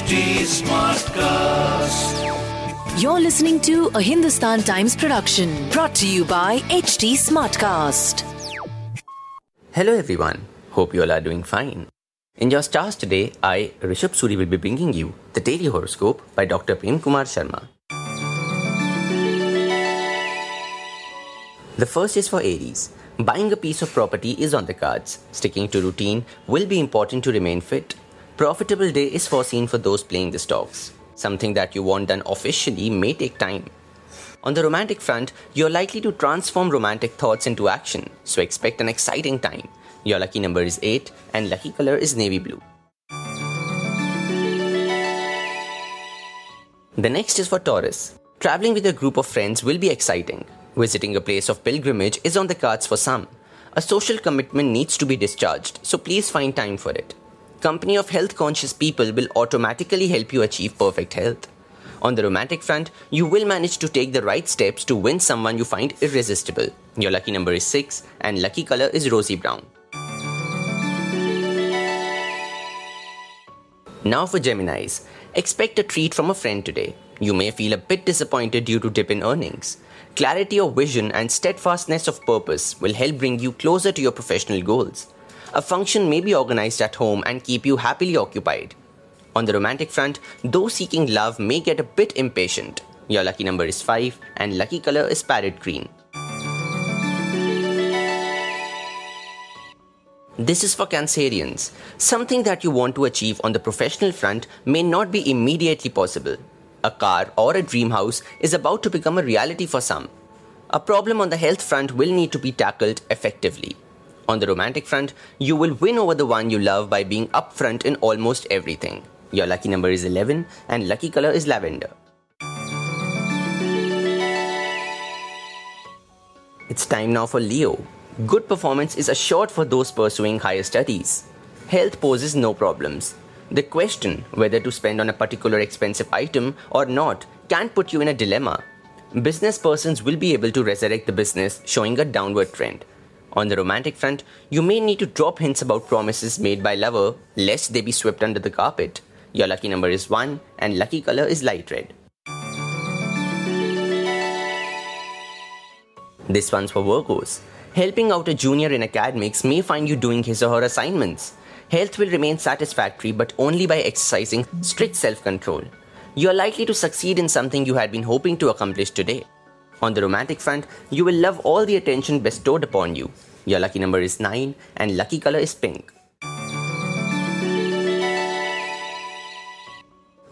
HT Smartcast. You're listening to a Hindustan Times production brought to you by HT Smartcast. Hello everyone, hope you all are doing fine. In your stars today, I, Rishabh Suri, will be bringing you the daily horoscope by Dr. Prem Kumar Sharma. The first is for Aries. Buying a piece of property is on the cards. Sticking to routine will be important to remain fit. Profitable day is foreseen for those playing the stocks. Something that you want done officially may take time. On the romantic front, you're likely to transform romantic thoughts into action, so expect an exciting time. Your lucky number is 8 and lucky color is navy blue. The next is for Taurus. Traveling with a group of friends will be exciting. Visiting a place of pilgrimage is on the cards for some. A social commitment needs to be discharged, so please find time for it. Company of health conscious people will automatically help you achieve perfect health. On the romantic front, you will manage to take the right steps to win someone you find irresistible. Your lucky number is 6 and lucky color is rosy brown. Now for Geminis. Expect a treat from a friend today. You may feel a bit disappointed due to dip in earnings. Clarity of vision and steadfastness of purpose will help bring you closer to your professional goals. A function may be organized at home and keep you happily occupied. On the romantic front, those seeking love may get a bit impatient. Your lucky number is 5 and lucky color is parrot green. This is for Cancerians. Something that you want to achieve on the professional front may not be immediately possible. A car or a dream house is about to become a reality for some. A problem on the health front will need to be tackled effectively. On the romantic front, you will win over the one you love by being upfront in almost everything. Your lucky number is 11 and lucky color is lavender. It's time now for Leo. Good performance is assured for those pursuing higher studies. Health poses no problems. The question whether to spend on a particular expensive item or not can put you in a dilemma. Business persons will be able to resurrect the business, showing a downward trend. On the romantic front, you may need to drop hints about promises made by lover lest they be swept under the carpet. Your lucky number is 1 and lucky color is light red. This one's for Virgos. Helping out a junior in academics may find you doing his or her assignments. Health will remain satisfactory but only by exercising strict self control. You are likely to succeed in something you had been hoping to accomplish today. On the romantic front, you will love all the attention bestowed upon you. Your lucky number is 9 and lucky color is pink.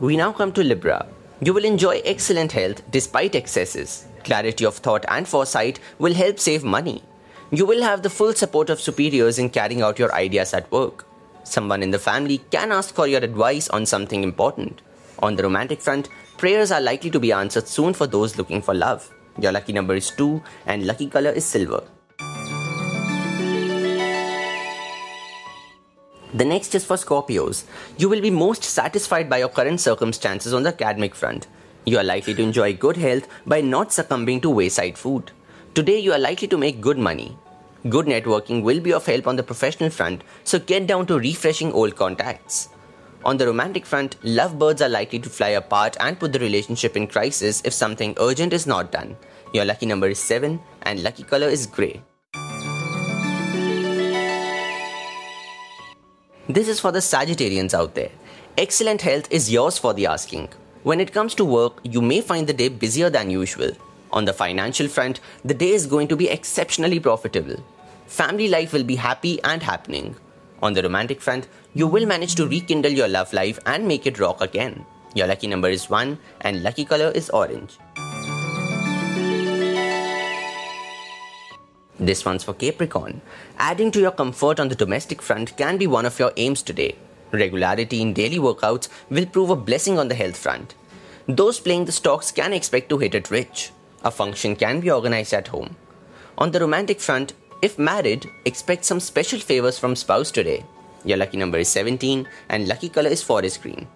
We now come to Libra. You will enjoy excellent health despite excesses. Clarity of thought and foresight will help save money. You will have the full support of superiors in carrying out your ideas at work. Someone in the family can ask for your advice on something important. On the romantic front, prayers are likely to be answered soon for those looking for love. Your lucky number is 2 and lucky color is silver. The next is for Scorpios. You will be most satisfied by your current circumstances on the academic front. You are likely to enjoy good health by not succumbing to wayside food. Today, you are likely to make good money. Good networking will be of help on the professional front, so get down to refreshing old contacts. On the romantic front, lovebirds are likely to fly apart and put the relationship in crisis if something urgent is not done. Your lucky number is 7 and lucky color is grey. This is for the Sagittarians out there. Excellent health is yours for the asking. When it comes to work, you may find the day busier than usual. On the financial front, the day is going to be exceptionally profitable. Family life will be happy and happening. On the romantic front, you will manage to rekindle your love life and make it rock again. Your lucky number is 1 and lucky color is orange. This one's for Capricorn. Adding to your comfort on the domestic front can be one of your aims today. Regularity in daily workouts will prove a blessing on the health front. Those playing the stocks can expect to hit it rich. A function can be organized at home. On the romantic front, if married, expect some special favors from spouse today. Your lucky number is 17 and lucky color is forest green.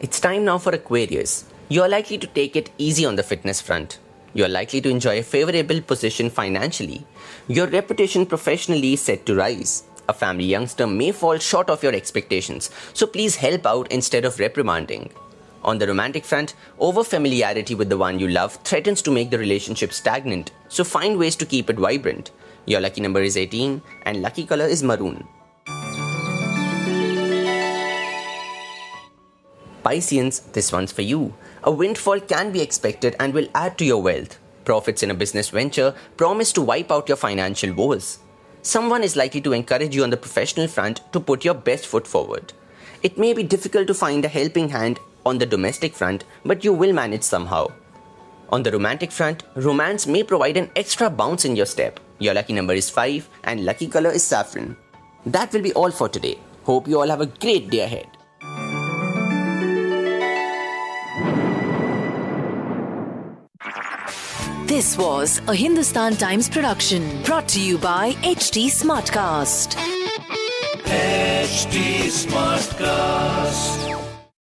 It's time now for Aquarius. You are likely to take it easy on the fitness front. You are likely to enjoy a favorable position financially. Your reputation professionally is set to rise. A family youngster may fall short of your expectations, so please help out instead of reprimanding. On the romantic front, over familiarity with the one you love threatens to make the relationship stagnant, so find ways to keep it vibrant. Your lucky number is 18 and lucky color is maroon. Pisceans, this one's for you. A windfall can be expected and will add to your wealth. Profits in a business venture promise to wipe out your financial woes. Someone is likely to encourage you on the professional front to put your best foot forward. It may be difficult to find a helping hand on the domestic front, but you will manage somehow. On the romantic front, romance may provide an extra bounce in your step. Your lucky number is 5 and lucky color is saffron. That will be all for today. Hope you all have a great day ahead. This was a Hindustan Times production brought to you by HT Smartcast. HT Smartcast.